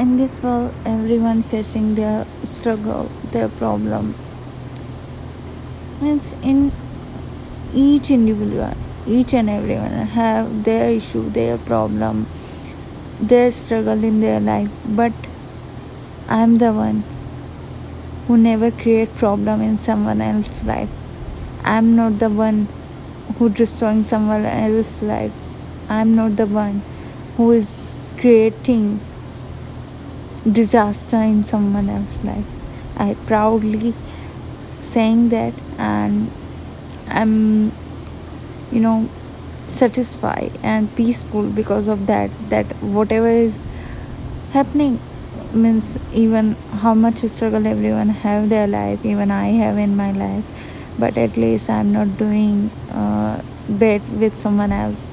in this world everyone facing their struggle their problem. Means in each individual each and everyone have their issue their problem their struggle in their life. But i am the one who never create problem in someone else's life. I am not the one who destroying someone else's life. I am not the one who is creating disaster in someone else's life. I proudly saying that and i'm you know satisfied and peaceful because of that that whatever is happening. Means even how much struggle everyone have their life even i have in my life but at least i'm not doing uh, bad with someone else